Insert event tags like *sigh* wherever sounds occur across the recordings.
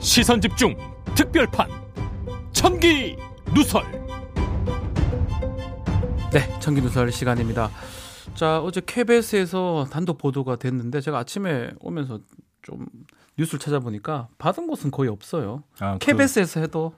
시선 집중 특별판 천기 누설 네, 천기 누설 시간입니다. 자, 어제 KBS에서 단독 보도가 됐는데 제가 아침에 오면서 좀 뉴스를 찾아보니까 받은 곳은 거의 없어요. 아, 그 KBS에서 해도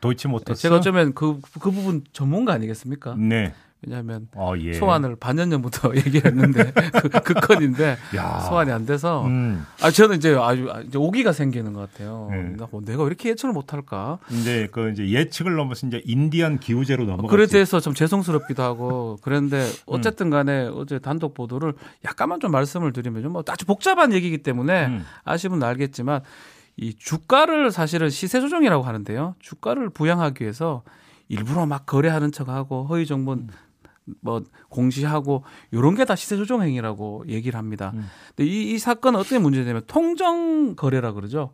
도이치모터스. 제가 어쩌면 그, 그 부분 전문가 아니겠습니까? 네. 왜냐하면 어, 예. 소환을 반년 전부터 *laughs* 얘기를 했는데 그, 그 건인데 야. 소환이 안 돼서 음. 아 저는 이제 아주 이제 오기가 생기는 것 같아요. 네. 나뭐 내가 왜 이렇게 예측을 못할까? 이제 그 이제 예측을 넘어서 이제 인디안 기후제로 넘어갔지. 그래 대해서 좀 죄송스럽기도 하고 그런데 어쨌든 간에 어제 단독 보도를 약간만 좀 말씀을 드리면 좀뭐 아주 복잡한 얘기이기 때문에 음. 아시면 분 알겠지만 이 주가를 사실은 시세 조정이라고 하는데요. 주가를 부양하기 위해서 일부러 막 거래하는 척하고 허위 정보 뭐 공시하고 이런 게 다 시세 조정 행위라고 얘기를 합니다. 음. 근데 이, 이 사건은 어떤 문제냐면 통정 거래라 그러죠.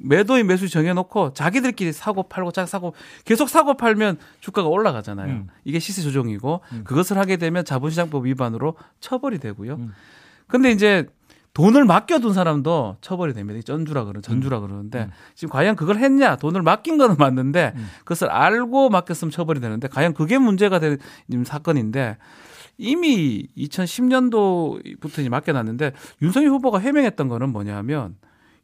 매도인 매수 정해놓고 자기들끼리 사고 팔고 자기 사고 계속 사고 팔면 주가가 올라가잖아요. 음. 이게 시세 조정이고 그것을 하게 되면 자본시장법 위반으로 처벌이 되고요. 음. 근데 이제 돈을 맡겨둔 사람도 처벌이 됩니다. 이 전주라 그러는 음. 전주라 그러는데 지금 과연 그걸 했냐? 돈을 맡긴 거는 맞는데 음. 그것을 알고 맡겼으면 처벌이 되는데 과연 그게 문제가 되는 사건인데 이미 2010년도부터 이제 맡겨놨는데 윤석열 후보가 해명했던 거는 뭐냐면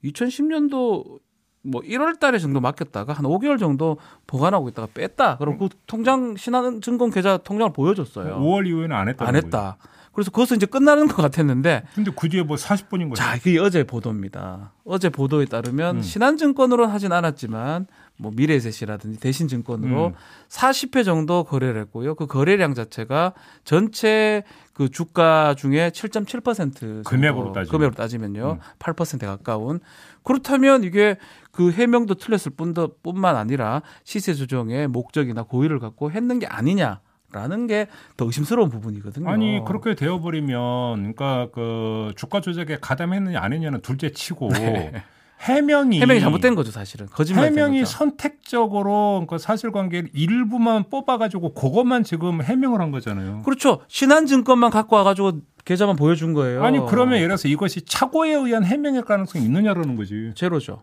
2010년도 뭐 1월 달에 정도 맡겼다가 한 5개월 정도 보관하고 있다가 뺐다. 그럼 그 통장 신한증권 계좌 통장을 보여줬어요. 5월 이후에는 안 했다. 안 했다. 그래서 그것은 이제 끝나는 것 같았는데 근데 그 뒤에 뭐 40분인 거죠. 자, 그게 어제 보도입니다. 어제 보도에 따르면 음. 신한증권으로는 하진 않았지만 뭐 미래에셋이라든지 대신증권으로 음. 40회 정도 거래를 했고요. 그 거래량 자체가 전체 그 주가 중에 7.7% 정도 금액으로 따지면. 금액으로 따지면요. 음. 8%에 가까운. 그렇다면 이게 그 해명도 틀렸을 뿐더 뿐만 아니라 시세 조정의 목적이나 고의를 갖고 했는 게 아니냐 라는 게 더 의심스러운 부분이거든요. 아니 그렇게 되어버리면 그러니까 그 주가 조작에 가담했느냐 안 했느냐는 둘째 치고 해명이 네. 해명이 잘못된 거죠, 사실은. 거짓말 해명이 선택적으로 그 사실관계를 일부만 뽑아가지고 그것만 지금 해명을 한 거잖아요. 그렇죠. 신한증권만 갖고 와가지고 계좌만 보여준 거예요. 아니 그러면 예를 들어서 이것이 착오에 의한 해명일 가능성이 있느냐라는 거지. 제로죠.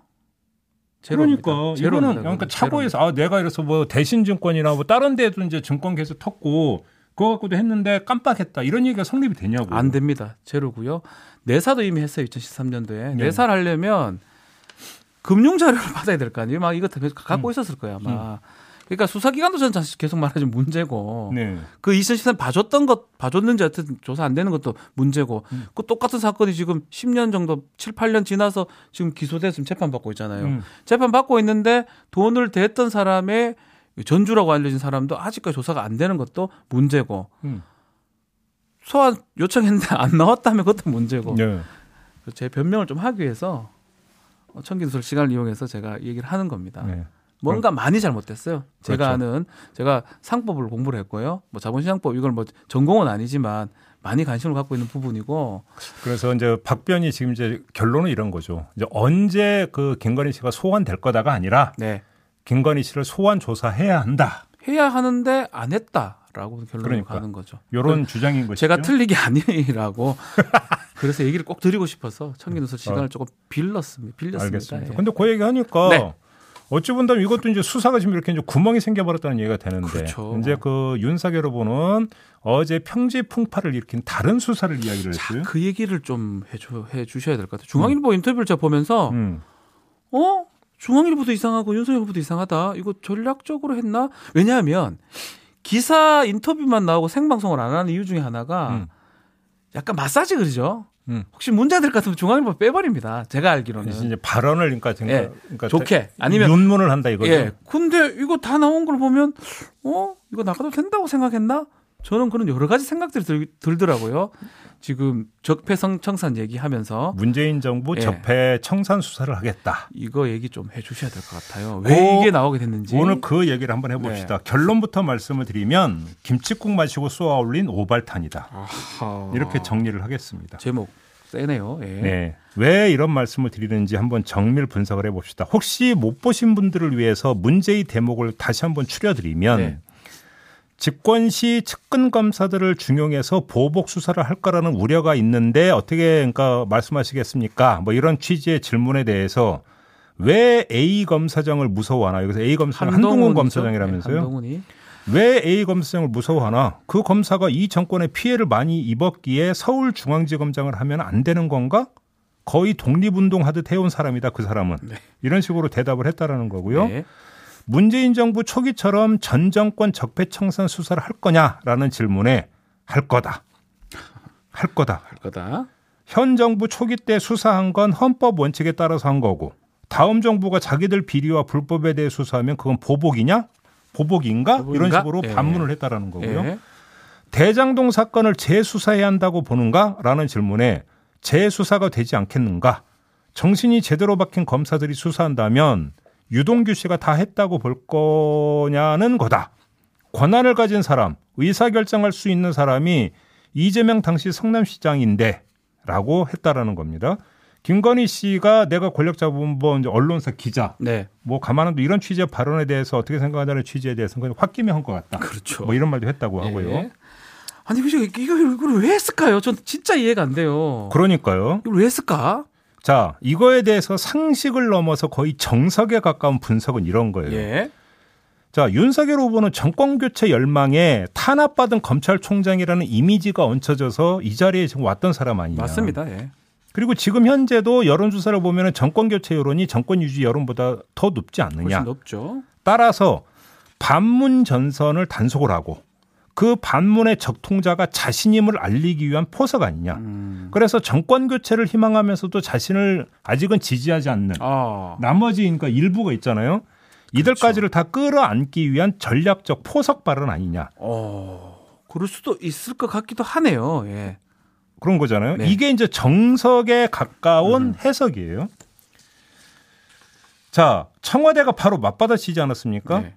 그러니까 제로입니다. 이거는 제로입니다. 그러니까 그건. 착오에서 아 내가 이래서 뭐 대신증권이나 뭐 다른 데도 이제 증권 계속 텄고 그거 갖고도 했는데 깜빡했다 이런 얘기가 성립이 되냐고. 안 됩니다. 제로고요. 내사도 이미 했어요. 2013년도에. 네. 내사를 하려면 금융 자료를 *laughs* 받아야 될 거 아니에요. 막다 갖고 음. 있었을 거야, 아마. 그러니까 수사기관도 저는 사실 계속 말하자면 문제고 네. 그 2013년 봐줬던 것 봐줬는지 하여튼 조사 안 되는 것도 문제고 음. 그 똑같은 사건이 지금 10년 정도 7, 8년 지나서 지금 기소돼서 지금 재판 받고 있잖아요. 음. 재판 받고 있는데 돈을 댔던 사람의 전주라고 알려진 사람도 아직까지 조사가 안 되는 것도 문제고 음. 소환 요청했는데 *laughs* 안 나왔다면 그것도 문제고 네. 제 변명을 좀 하기 위해서 천기술 시간을 이용해서 제가 얘기를 하는 겁니다. 네. 뭔가 많이 잘못됐어요. 제가 그렇죠. 아는 제가 상법을 공부를 했고요. 뭐 자본시장법 이걸 뭐 전공은 아니지만 많이 관심을 갖고 있는 부분이고 그래서 이제 박변이 지금 이제 결론은 이런 거죠. 이제 언제 그 김건희 씨가 소환될 거다가 아니라 네 김건희 씨를 소환 조사해야 한다. 해야 하는데 안 했다라고 결론을 그러니까. 가는 거죠. 이런 주장인 것이죠. 제가 틀린 게 아니라고 *laughs* 그래서 얘기를 꼭 드리고 싶어서 청기누설 시간을 어. 조금 빌렸습니다. 빌렸습니다. 알겠습니다. 예. 근데 그 얘기 하니까 네. 어찌 본다면 이것도 이제 수사가 지금 이렇게 이제 구멍이 생겨버렸다는 얘기가 되는데 그렇죠. 이제 그 윤석열 후보는 어제 평지 풍파를 일으킨 다른 수사를 이야기를 자, 했어요. 그 얘기를 좀 해줘, 해 주셔야 될 것 같아요. 중앙일보 인터뷰를 제가 보면서 음. 어? 중앙일보도 이상하고 윤석열 후보도 이상하다. 이거 전략적으로 했나? 왜냐하면 기사 인터뷰만 나오고 생방송을 안 하는 이유 중에 하나가 음. 약간 마사지 그러죠. 음. 혹시 문제될 것 같으면 중앙일보 빼버립니다. 제가 알기로는. 이제 발언을 그러니까, 그러니까, 예, 그러니까 좋게. 아니면 윤문을 한다 이거죠. 예. 근데 이거 다 나온 걸 보면 어? 이거 나가도 된다고 생각했나? 저는 그런 여러 가지 생각들이 들, 들더라고요. 지금 적폐성 청산 얘기하면서 문재인 정부 예. 적폐 청산 수사를 하겠다. 이거 얘기 좀 해주셔야 될 것 같아요. 왜 오, 이게 나오게 됐는지. 오늘 그 얘기를 한번 해봅시다. 네. 결론부터 말씀을 드리면 김치국 마시고 쏘아 올린 오발탄이다. 아하. 이렇게 정리를 하겠습니다. 제목 세네요. 예. 네. 왜 이런 말씀을 드리는지 한번 정밀 분석을 해봅시다. 혹시 못 보신 분들을 위해서 문제의 대목을 다시 한번 추려드리면 네. 집권 시 측근 검사들을 중용해서 보복 수사를 할 거라는 우려가 있는데 어떻게 그러니까 말씀하시겠습니까? 뭐 이런 취지의 질문에 대해서 왜 A 검사장을 무서워하나? 여기서 A 검사장 한동훈 검사장이라면서요? 네, 한동훈이. 왜 A 검사장을 무서워하나? 그 검사가 이 정권의 피해를 많이 입었기에 서울중앙지검장을 하면 안 되는 건가? 거의 독립운동 하듯 해온 사람이다 그 사람은 이런 식으로 대답을 했다라는 거고요. 네. 문재인 정부 초기처럼 전 정권 적폐 청산 수사를 할 거냐라는 질문에 할 거다. 할 거다. 할 거다. 현 정부 초기 때 수사한 건 헌법 원칙에 따라서 한 거고 다음 정부가 자기들 비리와 불법에 대해 수사하면 그건 보복이냐? 보복인가? 이런 보복인가? 식으로 예. 반문을 했다라는 거고요. 예. 대장동 사건을 재수사해야 한다고 보는가? 라는 질문에 재수사가 되지 않겠는가? 정신이 제대로 박힌 검사들이 수사한다면 유동규 씨가 다 했다고 볼 거냐는 거다. 권한을 가진 사람, 의사결정할 수 있는 사람이 이재명 당시 성남시장인데 라고 했다라는 겁니다. 김건희 씨가 내가 권력 잡은 뭐 이제 언론사 기자 네. 뭐 가만한도 이런 취지의 발언에 대해서 어떻게 생각하냐는 취지에 대해서는 그냥 홧김에 한 것 같다. 그렇죠. 뭐 이런 말도 했다고 하고요. 예. 아니 그죠 이거 이걸 왜 했을까요? 전 진짜 이해가 안 돼요. 그러니까요. 이걸 왜 했을까? 자, 이거에 대해서 상식을 넘어서 거의 정석에 가까운 분석은 이런 거예요. 예. 자, 윤석열 후보는 정권 교체 열망에 탄압받은 검찰총장이라는 이미지가 얹혀져서 이 자리에 지금 왔던 사람 아니냐. 맞습니다. 예. 그리고 지금 현재도 여론조사를 보면 정권 교체 여론이 정권 유지 여론보다 더 높지 않느냐. 훨씬 높죠. 따라서 반문 전선을 단속을 하고 그 반문의 적통자가 자신임을 알리기 위한 포석 아니냐. 음. 그래서 정권 교체를 희망하면서도 자신을 아직은 지지하지 않는 아. 나머지 그러니까 일부가 있잖아요. 이들까지를 다 끌어안기 위한 전략적 포석 발언 아니냐. 어. 그럴 수도 있을 것 같기도 하네요. 예. 그런 거잖아요. 네. 이게 이제 정석에 가까운 해석이에요. 자, 청와대가 바로 맞받아치지 않았습니까? 네.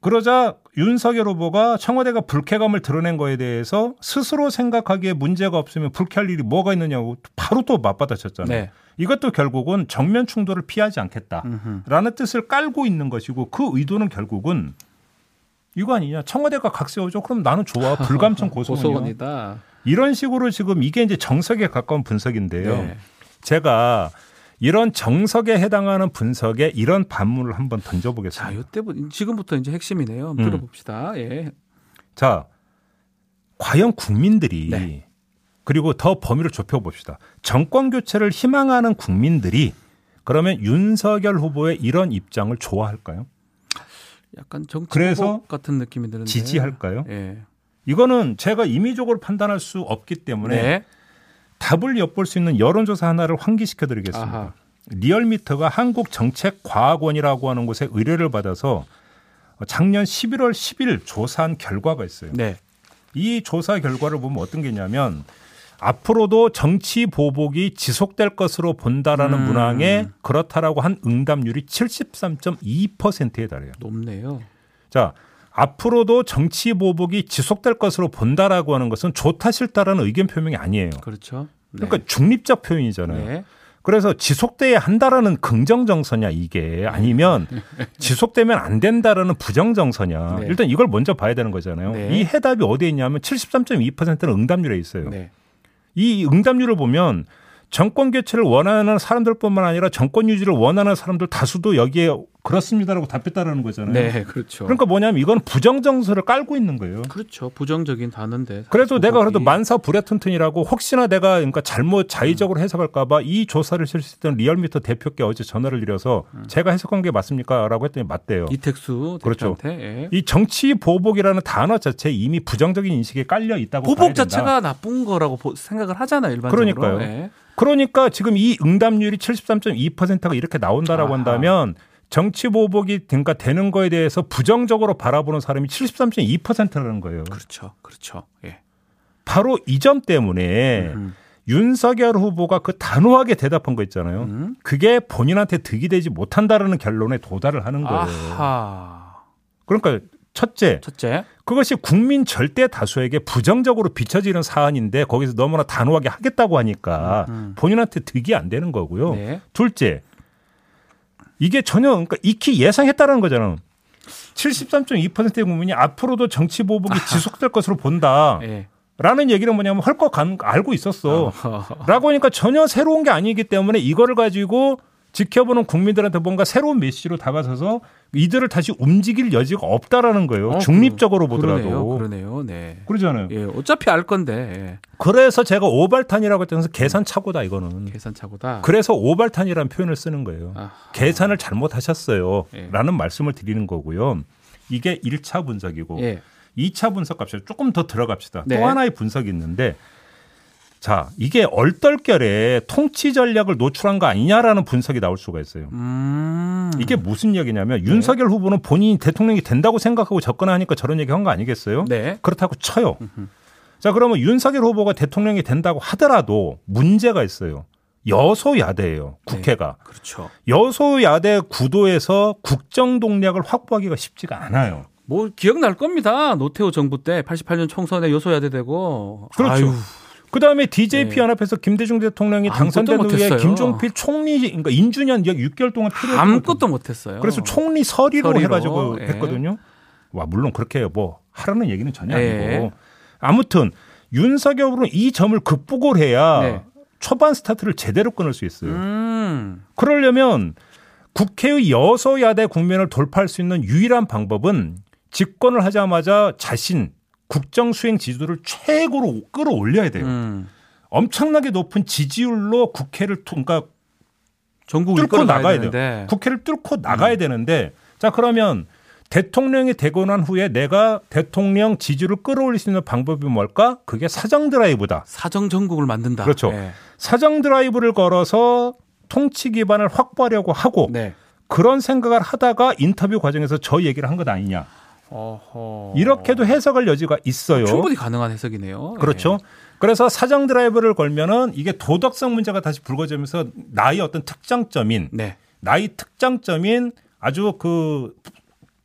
그러자 윤석열 후보가 청와대가 불쾌감을 드러낸 거에 대해서 스스로 생각하기에 문제가 없으면 불쾌할 일이 뭐가 있느냐고 바로 또 맞받아쳤잖아요. 네. 이것도 결국은 정면 충돌을 피하지 않겠다라는 음흠. 뜻을 깔고 있는 것이고 그 의도는 결국은 이거 아니냐. 청와대가 각세우죠. 그럼 나는 좋아. *laughs* 불감청. 고소원이다. 이런 식으로 지금 이게 이제 정석에 가까운 분석인데요. 네. 제가 이런 정석에 해당하는 분석에 이런 반문을 한번 자, 던져보겠습니다. 요때 지금부터 이제 핵심이네요. 한번 음. 들어봅시다. 예. 자, 과연 국민들이 네. 그리고 더 범위를 좁혀봅시다. 정권 교체를 희망하는 국민들이 그러면 윤석열 후보의 이런 입장을 좋아할까요? 약간 정치 그래서 같은 느낌이 드는데. 지지할까요? 예. 이거는 제가 임의적으로 판단할 수 없기 때문에 네. 답을 엿볼 수 있는 여론조사 하나를 환기시켜 드리겠습니다. 아하. 리얼미터가 한국정책과학원이라고 하는 곳에 의뢰를 받아서 작년 11월 10일 조사한 결과가 있어요. 네. 이 조사 결과를 보면 어떤 게 있냐면 앞으로도 정치 보복이 지속될 것으로 본다라는 음. 문항에 그렇다라고 한 응답률이 73.2%에 달해요. 높네요. 자, 앞으로도 정치 보복이 지속될 것으로 본다라고 하는 것은 좋다 싫다라는 의견 표명이 아니에요. 그렇죠. 네. 그러니까 중립적 표현이잖아요. 네. 그래서 지속돼야 한다라는 긍정 정서냐 이게 아니면 지속되면 안 된다라는 부정 정서냐 네. 일단 이걸 먼저 봐야 되는 거잖아요. 네. 이 해답이 어디에 있냐면 73.2%는 응답률에 있어요. 네. 이 응답률을 보면 정권 교체를 원하는 사람들뿐만 아니라 정권 유지를 원하는 사람들 다수도 여기에 그렇습니다라고 답했다라는 거잖아요. 네, 그렇죠. 그러니까 뭐냐면 이건 부정 정서를 깔고 있는 거예요. 그렇죠. 부정적인 단어인데. 그래도 사실 내가 그래도 만사 불회튼튼이라고 혹시나 내가 그러니까 잘못 자의적으로 해석할까봐 이 조사를 실시했던 리얼미터 대표께 어제 전화를 드려서 제가 해석한 게 맞습니까?라고 했더니 맞대요. 이택수 그렇죠. 대표한테 예. 이 정치 보복이라는 단어 자체에 이미 부정적인 인식에 깔려 있다고 보복. 자체가 나쁜 거라고 보- 생각을 하잖아요, 일반적으로. 그러니까요. 예. 그러니까 지금 이 응답률이 73.2%가 이렇게 나온다라고 아하. 한다면 정치 보복이 그러니까 되는 거에 대해서 부정적으로 바라보는 사람이 73.2%라는 거예요. 그렇죠. 그렇죠. 예. 바로 이 점 때문에 음. 윤석열 후보가 그 단호하게 대답한 거 있잖아요. 음. 그게 본인한테 득이 되지 못한다라는 결론에 도달을 하는 거예요. 아하. 그러니까 첫째, 첫째. 그것이 국민 절대 다수에게 부정적으로 비춰지는 사안인데 거기서 너무나 단호하게 하겠다고 하니까 음. 본인한테 득이 안 되는 거고요. 네. 둘째, 이게 전혀 그러니까 익히 예상했다는 거잖아요. 73.2%의 국민이 앞으로도 정치 보복이 *laughs* 지속될 것으로 본다. 예. 라는 얘기는 뭐냐면 헐것 간- 알고 있었어. 라고 하니까 전혀 새로운 게 아니기 때문에 이거를 가지고 지켜보는 국민들한테 뭔가 새로운 메시지로 다가서서 이들을 다시 움직일 여지가 없다라는 거예요. 어, 중립적으로 그- 보더라도. 그러네요. 그러네요. 네. 그러잖아요. 예, 어차피 알 건데 그래서 제가 오발탄이라고 했던 것은 계산착오다 이거는. 예, 계산착오다. 그래서 오발탄이라는 표현을 쓰는 거예요. 아, 계산을 잘못하셨어요. 예. 라는 말씀을 드리는 거고요. 이게 1차 분석이고 예. 2차 분석 갑시다. 조금 더 들어갑시다. 네. 또 하나의 분석이 있는데 자, 이게 얼떨결에 통치 전략을 노출한 거 아니냐라는 분석이 나올 수가 있어요. 음. 이게 무슨 얘기냐면 윤석열 후보는 본인이 대통령이 된다고 생각하고 접근하니까 저런 얘기 한 거 아니겠어요? 네. 그렇다고 쳐요. 자, 그러면 윤석열 후보가 대통령이 된다고 하더라도 문제가 있어요. 여소야대예요. 국회가. 그렇죠. 여소야대 구도에서 국정 동력을 확보하기가 쉽지가 않아요. 뭐 기억날 겁니다. 노태우 정부 때 88년 총선에 요소야대 되고 그렇죠. 아유, 그다음에 DJP 네. 연합에서 김대중 대통령이 당선된 후에. 김종필 총리 그러니까 인주년 약 6개월 동안 필요 아무것도 못했어요. 그래서 총리 서리로, 서리로, 해가지고 예. 했거든요. 와 물론 그렇게 뭐 하라는 얘기는 전혀 예. 아니고 아무튼 윤석열은 이 점을 극복을 해야 네. 초반 스타트를 제대로 끊을 수 있어요. 음. 그러려면 국회의 여소야대 국면을 돌파할 수 있는 유일한 방법은 집권을 하자마자 자신 국정 수행 지지도를 최고로 끌어올려야 돼요. 음. 엄청나게 높은 지지율로 국회를 통- 그러니까 전국을 뚫고 나가야 되는데 국회를 뚫고 나가야 되는데 자 그러면 대통령이 되고 난 후에 내가 대통령 지지를 끌어올릴 수 있는 방법이 뭘까? 그게 사정 드라이브다. 사정 전국을 만든다. 그렇죠. 네. 사정 드라이브를 걸어서 통치 기반을 확보하려고 하고 네. 그런 생각을 하다가 인터뷰 과정에서 저 얘기를 한 것 아니냐. 어허. 이렇게도 해석할 여지가 있어요. 충분히 가능한 해석이네요. 그렇죠. 그래서 사정 드라이브를 걸면은 이게 도덕성 문제가 다시 불거지면서 나의 어떤 특장점인 네. 나의 특장점인 아주 그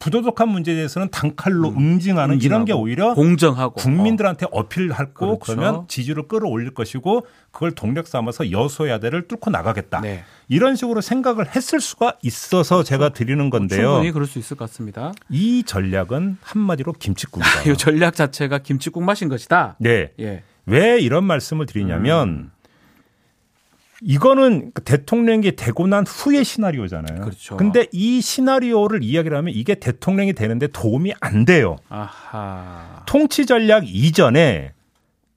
부도덕한 문제에 대해서는 단칼로 응징하는 이런 게 응징하고 오히려 공정하고 국민들한테 어 필할 거 그렇죠. 그러면 지지를 끌어올릴 것이고 그걸 동력 삼아서 여소야대를 뚫고 나가겠다. 어. 네. 이런 식으로 생각을 했을 수가 있어서 제가 드리는 건데요. 충분히 그럴 수 있을 것 같습니다. 이 전략은 한마디로 김치국이다. *laughs* 이 전략 자체가 김치국 맛인 것이다. 네. 예. 왜 이런 말씀을 드리냐면 이거는 그 대통령이 되고 난 후의 시나리오잖아요. 그렇죠. 근데 이 시나리오를 이야기를 하면 이게 대통령이 되는데 도움이 안 돼요. 아하. 통치 전략 이전에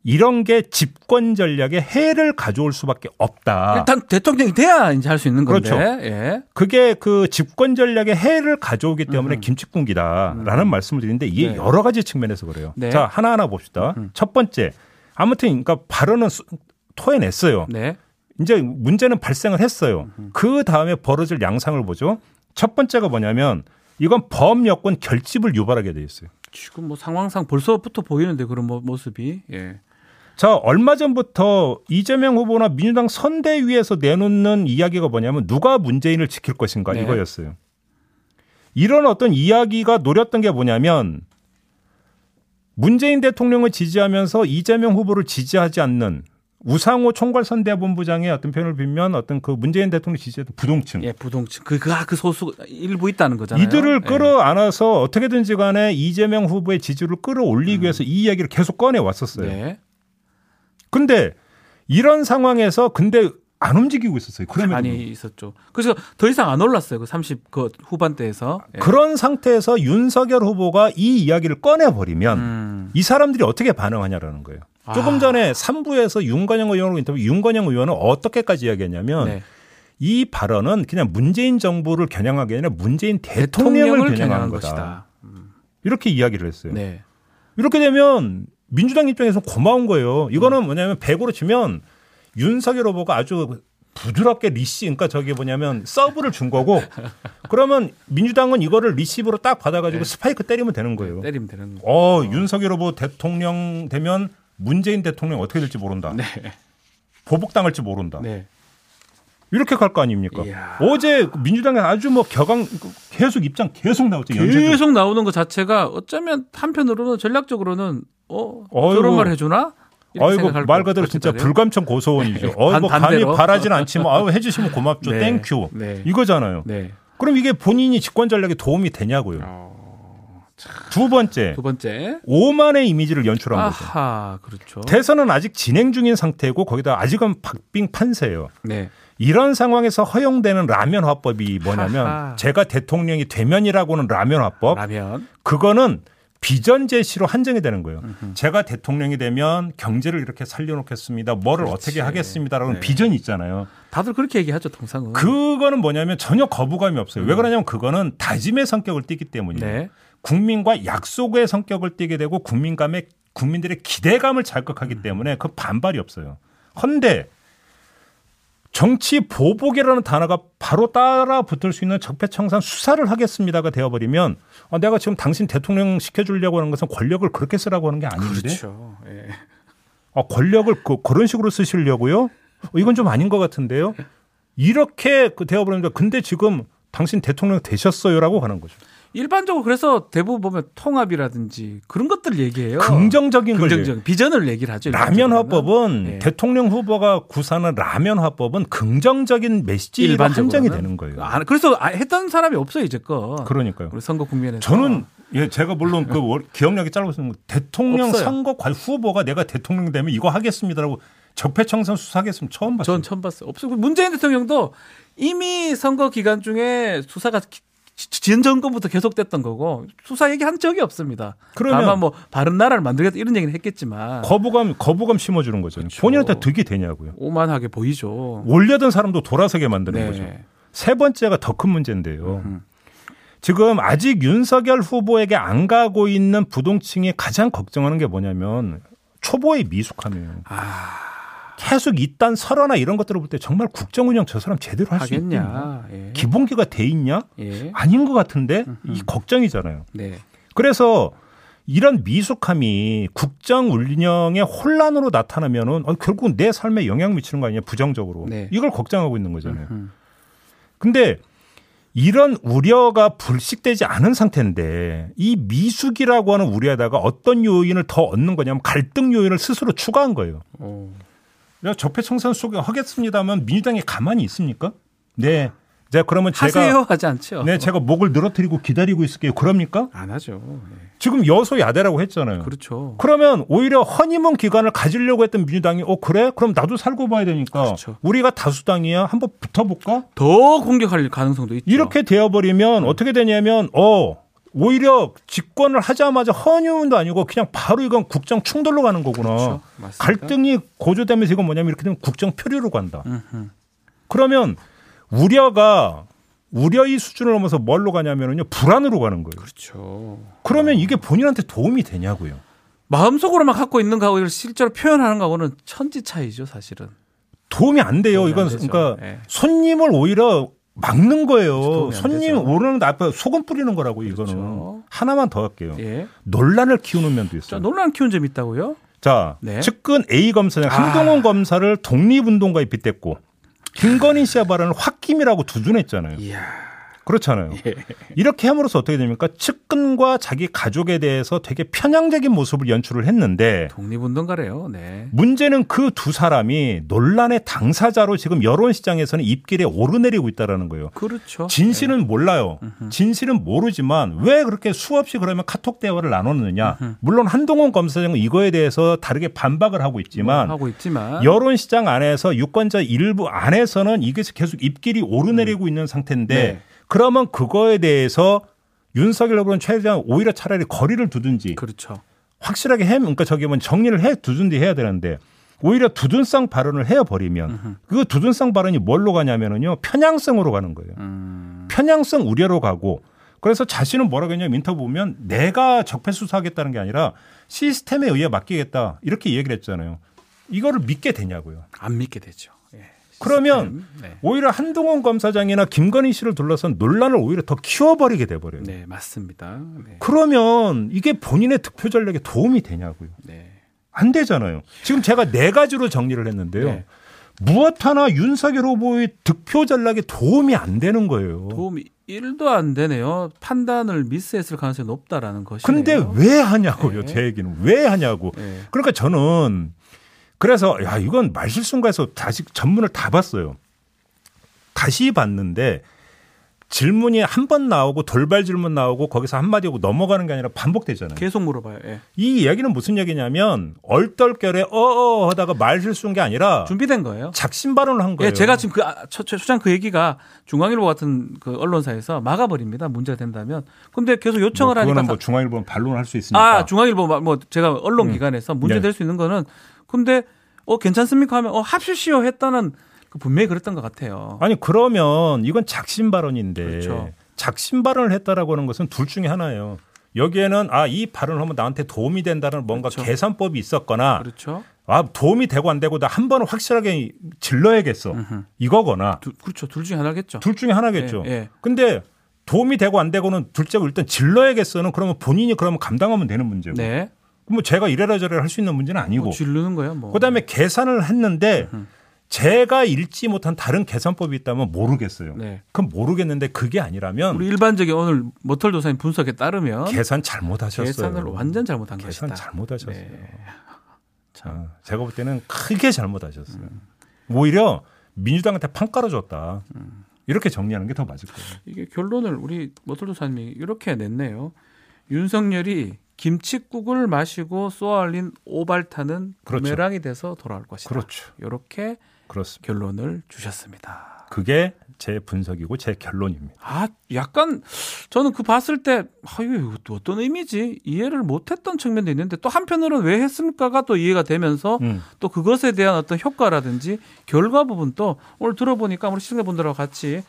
이런 게 집권 전략에 해를 가져올 수밖에 없다. 일단 대통령이 돼야 이제 할 수 있는 건데. 그렇죠. 예. 그게 그 집권 전략에 해를 가져오기 때문에 김치국이다라는 말씀을 드리는데 이게 네. 여러 가지 측면에서 그래요. 네. 자 하나 하나 봅시다. 첫 번째, 아무튼 그러니까 발언은 수- 토해냈어요. 네. 이제 문제는 발생을 했어요. 그 다음에 벌어질 양상을 보죠. 첫 번째가 뭐냐면 이건 범 여권 결집을 유발하게 돼 있어요. 지금 뭐 상황상 벌써부터 보이는데 그런 모- 모습이. 예. 자, 얼마 전부터 이재명 후보나 민주당 선대위에서 내놓는 이야기가 뭐냐면 누가 문재인을 지킬 것인가 네. 이거였어요. 이런 어떤 이야기가 노렸던 게 뭐냐면 문재인 대통령을 지지하면서 이재명 후보를 지지하지 않는 우상호 총괄선대본부장의 어떤 표현을 빌면 어떤 그 문재인 대통령 지지했던 부동층 예, 부동층. 그, 그, 그 소수 일부 있다는 거잖아요. 이들을 예. 끌어안아서 어떻게든지 간에 이재명 후보의 지지를 끌어올리기 위해서 이 이야기를 계속 꺼내 왔었어요. 네. 근데 이런 상황에서 근데 안 움직이고 있었어요. 그러면 많이 있었죠. 그래서 더 이상 안 올랐어요. 그 30, 그 후반대에서. 예. 그런 상태에서 윤석열 후보가 이 이야기를 꺼내 버리면 음. 이 사람들이 어떻게 반응하냐라는 거예요. 조금 아. 전에 3부에서 윤건영 의원으로 인터뷰 윤건영 의원은 어떻게까지 이야기했냐면 네. 이 발언은 그냥 문재인 정부를 겨냥하기 아니라 문재인 대통령을, 겨냥하는 거다. 이렇게 이야기를 했어요. 네. 이렇게 되면 민주당 입장에서 고마운 거예요. 이거는 뭐냐면 100으로 치면 윤석열 후보가 아주 부드럽게 리시, 그러니까 저기 뭐냐면 서브를 준 거고 *laughs* 그러면 민주당은 이거를 리시브로 딱 받아가지고 스파이크 때리면 되는 거예요. 때리면 되는 거. 어, 윤석열 후보 대통령 되면 문재인 대통령 어떻게 될지 모른다. 네. 보복당할지 모른다. 네. 이렇게 갈 거 아닙니까? 이야. 어제 민주당에 아주 뭐 격앙 계속 입장 계속 나왔죠. 연쇄적으로. 계속 나오는 것 자체가 어쩌면 한편으로는 전략적으로는 어 어이구. 저런 말 해주나? 아이고 말 그대로 진짜. 불감청 고소원이죠. 어, 반- 뭐 감히. 바라진 않지만 아유 해주시면 고맙죠. 네. Thank you. 네. 이거잖아요. 네. 그럼 이게 본인이 집권 전략에 도움이 되냐고요. 어. 두 번째, 두 번째. 오만의 이미지를 연출한 거죠. 아하, 그렇죠. 대선은 아직 진행 중인 상태고 거기다 아직은 박빙 판세예요. 네. 이런 상황에서 허용되는 라면 화법이 뭐냐면 하하. 제가 대통령이 되면이라고는 라면 화법 라면. 그거는 비전 제시로 한정이 되는 거예요. 제가 대통령이 되면 경제를 이렇게 살려놓겠습니다. 뭐를 그렇지. 어떻게 하겠습니다라는 네. 비전이 있잖아요. 다들 그렇게 얘기하죠, 통상은. 그거는 뭐냐면 전혀 거부감이 없어요. 왜 그러냐면 그거는 다짐의 성격을 띠기 때문이에요. 네. 국민과 약속의 성격을 띠게 되고 국민감의 국민들의 기대감을 자극하기 때문에 그 반발이 없어요. 헌데 정치 보복이라는 단어가 바로 따라 붙을 수 있는 적폐청산 수사를 하겠습니다가 되어버리면 아, 내가 지금 당신 대통령 시켜주려고 하는 것은 권력을 그렇게 쓰라고 하는 게 아닌데 그렇죠. 예. 아, 권력을 그, 그런 식으로 쓰시려고요? 어, 이건 좀 아닌 것 같은데요. 이렇게 그 되어버립니다. 근데 지금 당신 대통령 되셨어요라고 하는 거죠. 일반적으로 그래서 대부분 보면 통합이라든지 그런 것들 얘기해요. 긍정적인 걸 긍정적 비전을 얘기를 하죠. 라면. 화법은 네. 대통령 후보가 구사하는 라면 화법은 긍정적인 메시지가. 한정이 되는 거예요. 아, 그래서 아, 했던 사람이 없어요 이제껏. 그러니까요. 우리 선거 국면에서. 저는 예, 제가 물론 그 월- 기억력이 짧았으면 대통령 없어요. 선거 관 후보가 내가 대통령 되면 이거 하겠습니다라고 적폐청산 수사하겠으면 처음 봤어요. 전 처음 봤어요. 없어요. 문재인 대통령도 이미 선거 기간 중에 수사가 전 정권부터 계속됐던 거고 수사 얘기한 적이 없습니다. 그러면- 다만 뭐 바른 나라를 만들겠다 이런 얘기는 했겠지만 거부감 거부감 심어주는 거죠. 그렇죠. 본인한테 득이 되냐고요. 오만하게 보이죠. 올려던 사람도 돌아서게 만드는 네. 거죠. 세 번째가 더 큰 문제인데요. 음. 지금 아직 윤석열 후보에게 안 가고 있는 부동층이 가장 걱정하는 게 뭐냐면 초보의 미숙함이에요. 아, 계속 이딴 설화나 이런 것들을 볼 때 정말 국정 운영 저 사람 제대로 할 수 있냐? 예. 기본기가 돼 있냐? 예. 아닌 것 같은데 이 걱정이잖아요. 네. 그래서 이런 미숙함이 국정 운영의 혼란으로 나타나면은 어, 결국은 내 삶에 영향 미치는 거 아니냐 부정적으로 네. 이걸 걱정하고 있는 거잖아요. 음. 근데 이런 우려가 불식되지 않은 상태인데 이 미숙이라고 하는 우려에다가 어떤 요인을 더 얻는 거냐면 갈등 요인을 스스로 추가한 거예요. 어. 내가 적폐 청산 속에 하겠습니다면 민주당이 가만히 있습니까? 네. 자 그러면 제가 하세요 하지 않죠. 네 제가 목을 늘어뜨리고 기다리고 있을게요. 그럽니까? 안 하죠. 예. 지금 여소야대라고 했잖아요. 그렇죠. 그러면 오히려 허니문 기간을 가지려고 했던 민주당이 어 그래? 그럼 나도 살고 봐야 되니까 그렇죠. 우리가 다수당이야. 한번 붙어볼까? 더 공격할 가능성도 있죠. 이렇게 되어버리면 음. 어떻게 되냐면 어 오히려 집권을 하자마자 허니문도 아니고 그냥 바로 이건 국정 충돌로 가는 거구나. 그렇죠. 갈등이 고조되면서 이건 뭐냐면 이렇게 되면 국정 표류로 간다. 음흠. 그러면 우려가 우려의 수준을 넘어서 뭘로 가냐면요 불안으로 가는 거예요. 그렇죠. 그러면 이게 본인한테 도움이 되냐고요. 마음속으로만 갖고 있는 거하고 실제로 표현하는 거하고는 천지 차이죠, 사실은. 도움이 안 돼요. 도움이 이건 안. 그러니까 예. 손님을 오히려 막는 거예요. 안 손님. 오르는 앞에 소금 뿌리는 거라고 이거는 그렇죠. 하나만 더 할게요. 예. 논란을 키우는 면도 자, 있어요. 논란 키운 점이 있다고요? 자, 네. 측근 A 검사장 아. 한동훈 검사를 독립운동가에 빗댔고 김건희 씨의 발언을 홧김이라고 두둔했잖아요. 이야. 그렇잖아요. 예. 이렇게 함으로써 어떻게 됩니까? 측근과 자기 가족에 대해서 되게 편향적인 모습을 연출을 했는데 독립운동가래요. 네. 문제는 그 두 사람이 논란의 당사자로 지금 여론 시장에서는 입길에 오르내리고 있다라는 거예요. 그렇죠. 진실은 몰라요. 진실은 모르지만 왜 그렇게 수없이 그러면 카톡 대화를 나눴느냐. 물론 한동훈 검사장은 이거에 대해서 다르게 반박을 하고 뭐 있지만 하고 있지만 여론 시장 안에서 유권자 일부 안에서는 이게 계속 입길이 오르내리고 있는 상태인데 네. 그러면 그거에 대해서 윤석열 후보는 최대한 오히려 차라리 거리를 두든지 그렇죠. 확실하게 해, 그러니까 저기 뭐 정리를 해 두든지 해야 되는데 오히려 두둔성 발언을 해버리면 그 두둔성 발언이 뭘로 가냐면은요 편향성으로 가는 거예요. 음. 편향성 우려로 가고 그래서 자신은 뭐라고 했냐면 인터뷰 보면 내가 적폐 수사하겠다는 게 아니라 시스템에 의해 맡기겠다 이렇게 얘기를 했잖아요. 이거를 믿게 되냐고요. 안 믿게 되죠. 예. 그러면 시스템. 네. 오히려 한동훈 검사장이나 김건희 씨를 둘러싼 논란을 오히려 더 키워버리게 돼버려요. 네, 맞습니다. 네. 그러면 이게 본인의 득표 전략에 도움이 되냐고요. 네. 안 되잖아요. 지금 제가 네 가지로 정리를 했는데요. 네. 무엇 하나 윤석열 후보의 득표 전략에 도움이 안 되는 거예요. 도움이 1도 안 되네요. 판단을 미스했을 가능성이 높다라는 것이네요. 근데 왜 하냐고요, 네. 제 얘기는. 왜 하냐고. 네. 그러니까 저는 그래서 야, 이건 말실수인가 해서 다시 전문을 다 봤어요. 다시 봤는데 질문이 한 번 나오고 돌발 질문 나오고 거기서 한마디 하고 넘어가는 게 아니라 반복되잖아요. 계속 물어봐요. 예. 이 이야기는 무슨 얘기냐면 얼떨결에 어어 하다가 말 실수한 게 아니라 준비된 거예요. 작심 발언을 한 거예요. 예, 제가 지금 그 아, 첫, 첫 초장 그 얘기가 중앙일보 같은 그 언론사에서 막아버립니다. 문제가 된다면. 근데 계속 요청을 뭐 하니까 뭐 중앙일보는 반론할 수 있으니까. 아 중앙일보 마- 뭐 제가 언론 음. 기관에서 문제 네. 될수 있는 거는 근데 어 괜찮습니까 하면 어 합시시오 했다는 그 분명히 그랬던 것 같아요. 아니 그러면 이건 작심 발언인데 그렇죠. 작심 발언을 했다라고 하는 것은 둘 중에 하나예요. 여기에는 아 이 발언을 하면 나한테 도움이 된다는 뭔가 그렇죠. 계산법이 있었거나 그렇죠. 아 도움이 되고 안 되고 나 한 번은 확실하게 질러야겠어 음흠. 이거거나 두, 그렇죠. 둘 중에 하나겠죠. 둘 중에 하나겠죠. 예, 예. 근데 도움이 되고 안 되고는 둘째고 일단 질러야겠어는 그러면 본인이 그러면 감당하면 되는 문제고. 네. 뭐 제가 이래라 저래라 할 수 있는 문제는 아니고. 뭐 지르는 거야 뭐. 그다음에 계산을 했는데 제가 읽지 못한 다른 계산법이 있다면 모르겠어요. 네. 그럼 모르겠는데 그게 아니라면 우리 일반적인 오늘 모털 도사님 분석에 따르면 계산 잘못하셨어요. 계산을 완전 잘못한 계산 것이다. 잘못하셨어요. 네. *laughs* 아, 제가 볼 때는 크게 잘못하셨어요. 오히려 민주당한테 판 깔아줬다. 이렇게 정리하는 게 더 맞을 거예요. 이게 결론을 우리 모털 도사님이 이렇게 냈네요. 윤석열이 김치국을 마시고 쏘아올린 오발탄은 그렇죠. 부메랑이 돼서 돌아올 것이다. 그렇죠. 이렇게 그렇습니다. 결론을 주셨습니다. 그게 제 분석이고 제 결론입니다. 아, 약간 저는 그 봤을 때 아, 이거 또 어떤 의미지 이해를 못 했던 측면도 있는데 또 한편으로는 왜 했습니까가 또 이해가 되면서 음. 또 그것에 대한 어떤 효과라든지 결과 부분도 오늘 들어보니까 우리 시청자분들하고 같이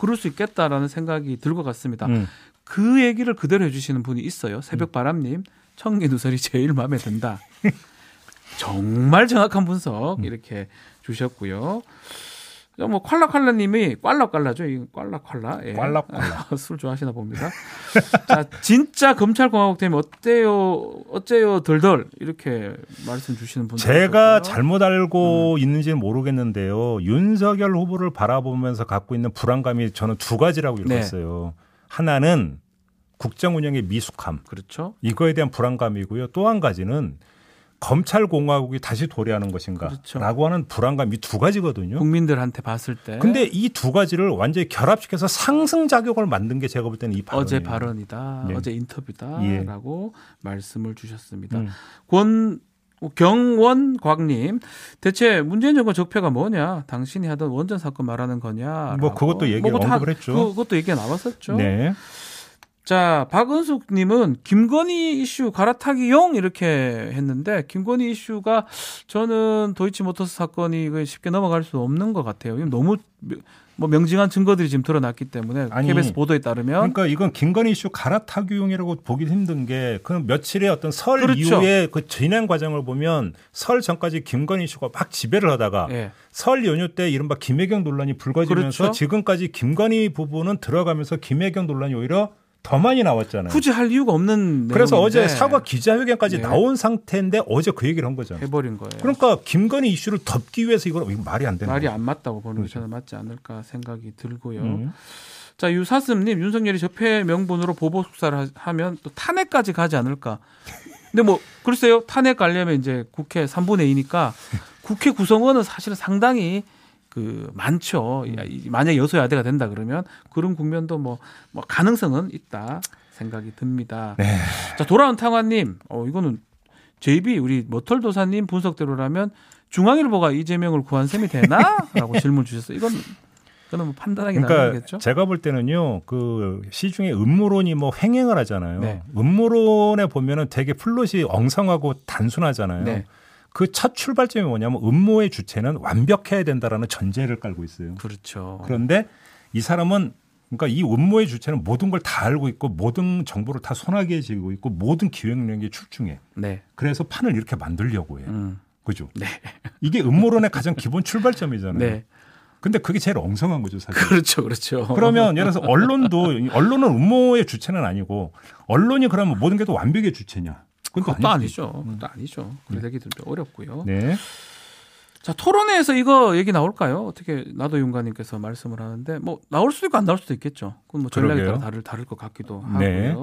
그럴 수 있겠다라는 생각이 들 것 같습니다. 음. 그 얘기를 그대로 해주시는 분이 있어요. 새벽 바람님 청기 누설이 제일 마음에 든다. 정말 정확한 분석 음. 이렇게 주셨고요. 뭐 콸라콸라님이 꽐라꽐라죠. 이 꽐라꽐라. 예. 꽐라꽐라. *laughs* 술 좋아하시나 봅니다. 자, 진짜 검찰공화국 되면 어때요? 어째요? 덜덜 이렇게 말씀 주시는 분들. 제가. 잘못 알고 있는지는 모르겠는데요. 윤석열 후보를 바라보면서 갖고 있는 불안감이 저는 두 가지라고 네. 읽었어요. 하나는 국정 운영의 미숙함. 그렇죠. 이거에 대한 불안감이고요. 또 한 가지는 검찰 공화국이 다시 도래하는 것인가라고 그렇죠. 하는 불안감이 두 가지거든요. 국민들한테 봤을 때 근데 이 두 가지를 완전히 결합시켜서 상승 작용을 만든 게 제가 볼 때는 이 발언이에요. 어제 발언이다, 네. 어제 예. 인터뷰다라고 말씀을 주셨습니다. 음. 권 경원곽님 대체 문재인 정권 적폐가 뭐냐? 당신이 하던 원전 사건 말하는 거냐? 뭐 그것도 얘기 다- 언급을 했죠. 그것도 얘기가 나왔었죠. 네. 자 박은숙님은 김건희 이슈 갈아타기용 이렇게 했는데 김건희 이슈가 저는 도이치모터스 사건이 그 쉽게 넘어갈 수 없는 것 같아요. 너무 뭐 명징한 증거들이 지금 드러났기 때문에 아니, KBS 보도에 따르면 그러니까 이건 김건희 이슈 갈아타기용이라고 보기 힘든 게 그럼 며칠의 어떤 설 그렇죠. 이후에 그 진행 과정을 보면 설 전까지 김건희 이슈가 막 지배를 하다가 예. 설 연휴 때 이른바 김혜경 논란이 불거지면서 그렇죠. 지금까지 김건희 부부는 들어가면서 김혜경 논란이 오히려 더 많이 나왔잖아요. 굳이 할 이유가 없는 그래서 내용인데 어제 사과 기자회견까지 네. 나온 상태인데 어제 그 얘기를 한 거잖아요. 해버린 거예요. 그러니까 김건희 이슈를 덮기 위해서 이거 이거 말이 안 되는 말이 거예요. 안 맞다고 보는 게 그렇죠. 저는 맞지 않을까 생각이 들고요. 음. 자 유사슴님 윤석열이 적폐 명분으로 보복 수사를 하- 하면 또 탄핵까지 가지 않을까. 근데 뭐 글쎄요 탄핵 가려면 이제 국회 3분의 2니까 국회 구성원은 사실은 상당히 그 많죠. 음. 만약 여소야대가 된다 그러면 그런 국면도 뭐, 뭐 가능성은 있다 생각이 듭니다. 네. 자 돌아온 탕화님, 어 이거는 JB 우리 머털 도사님 분석대로라면 중앙일보가 이재명을 구한 셈이 되나?라고 *laughs* 질문 주셨어요. 이건 이거는 뭐 판단하기 그러니까 나름이겠죠. 제가 볼 때는요, 그 시중에 음모론이 뭐 횡행을 하잖아요. 네. 음모론에 보면은 되게 플롯이 엉성하고 단순하잖아요. 네, 그 첫 출발점이 뭐냐면 음모의 주체는 완벽해야 된다라는 전제를 깔고 있어요. 그렇죠. 그런데 이 사람은 그러니까 이 음모의 주체는 모든 걸 다 알고 있고 모든 정보를 다 손아귀에 쥐고 있고 모든 기획력이 출중해. 네, 그래서 판을 이렇게 만들려고 해. 음, 그죠? 네, 이게 음모론의 가장 기본 출발점이잖아요. 네, 근데 그게 제일 엉성한 거죠, 사실. 그렇죠, 그렇죠. 그러면 예를 들어서 언론도 언론은 음모의 주체는 아니고 언론이 그러면 모든 게 또 완벽의 주체냐? 그건 아니지. 아니죠. 그것도 아니죠. 그래서 얘기 들면 어렵고요. 네. 자 토론회에서 이거 얘기 나올까요? 어떻게 나도 윤가님께서 말씀을 하는데 뭐 나올 수도 있고 안 나올 수도 있겠죠. 그건 뭐 전략에 그러게요. 따라 다를 다를 것 같기도 하고요. 네.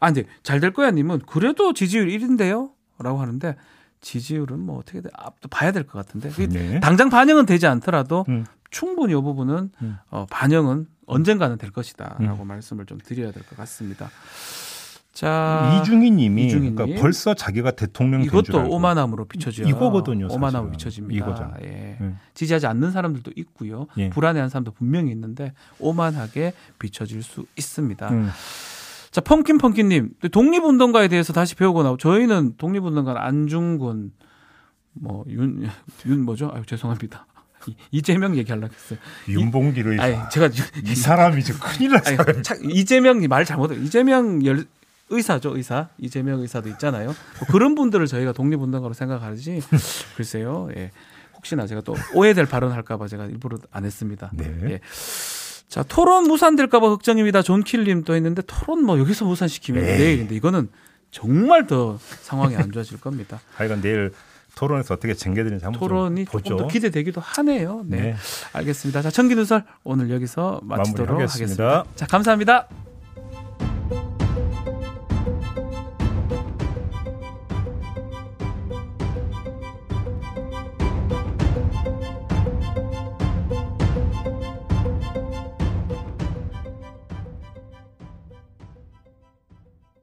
아 근데 잘 될 거야님은 그래도 지지율 1인데요?라고 하는데 지지율은 뭐 어떻게 돼? 아, 또 봐야 될 것 같은데. 그게 네. 당장 반영은 되지 않더라도 음. 충분히 이 부분은 음. 어, 반영은 언젠가는 될 것이다라고 말씀을 좀 드려야 될 것 같습니다. 자, 이중희님이 이중희님. 그러니까 벌써 자기가 대통령 이것도 오만함으로 비춰져요. 이거거든요, 오만함으로. 비춰집니다. 이거죠. 예. 음. 지지하지 않는 사람들도 있고요. 예. 불안해하는 사람도 분명히 있는데 오만하게 비춰질 수 있습니다. 음. 자, 펑킨 펑킨님 독립운동가에 대해서 다시 배우고 나오. 저희는 독립운동가 안중근 뭐윤윤 윤 뭐죠? 아유 죄송합니다. 이- 이재명 얘기하려고 했어요. 윤봉기를 아니 제가 이 사람이 지금 큰일 났어요. 이재명이 말 잘못 이재명 열, 의사죠 의사 이재명 의사도 있잖아요. 뭐 그런 분들을 저희가 독립운동가로 생각하지 *laughs* 글쎄요. 예. 혹시나 제가 또 오해될 발언할까봐 제가 일부러 안 했습니다. 네. 예. 자 토론 무산될까봐 걱정입니다. 존킬님 또 했는데 토론 뭐 여기서 무산시키면 에이. 내일인데 이거는 정말 더 상황이 안 좋아질 겁니다. *laughs* 하여간 내일 토론에서 어떻게 쟁개되는지 한번 좀 토론이 보죠. 조금 더 기대되기도 하네요. 네. 네. 알겠습니다. 자, 청기 누설 오늘 여기서 마치도록 마무리하겠습니다. 하겠습니다. 자, 감사합니다.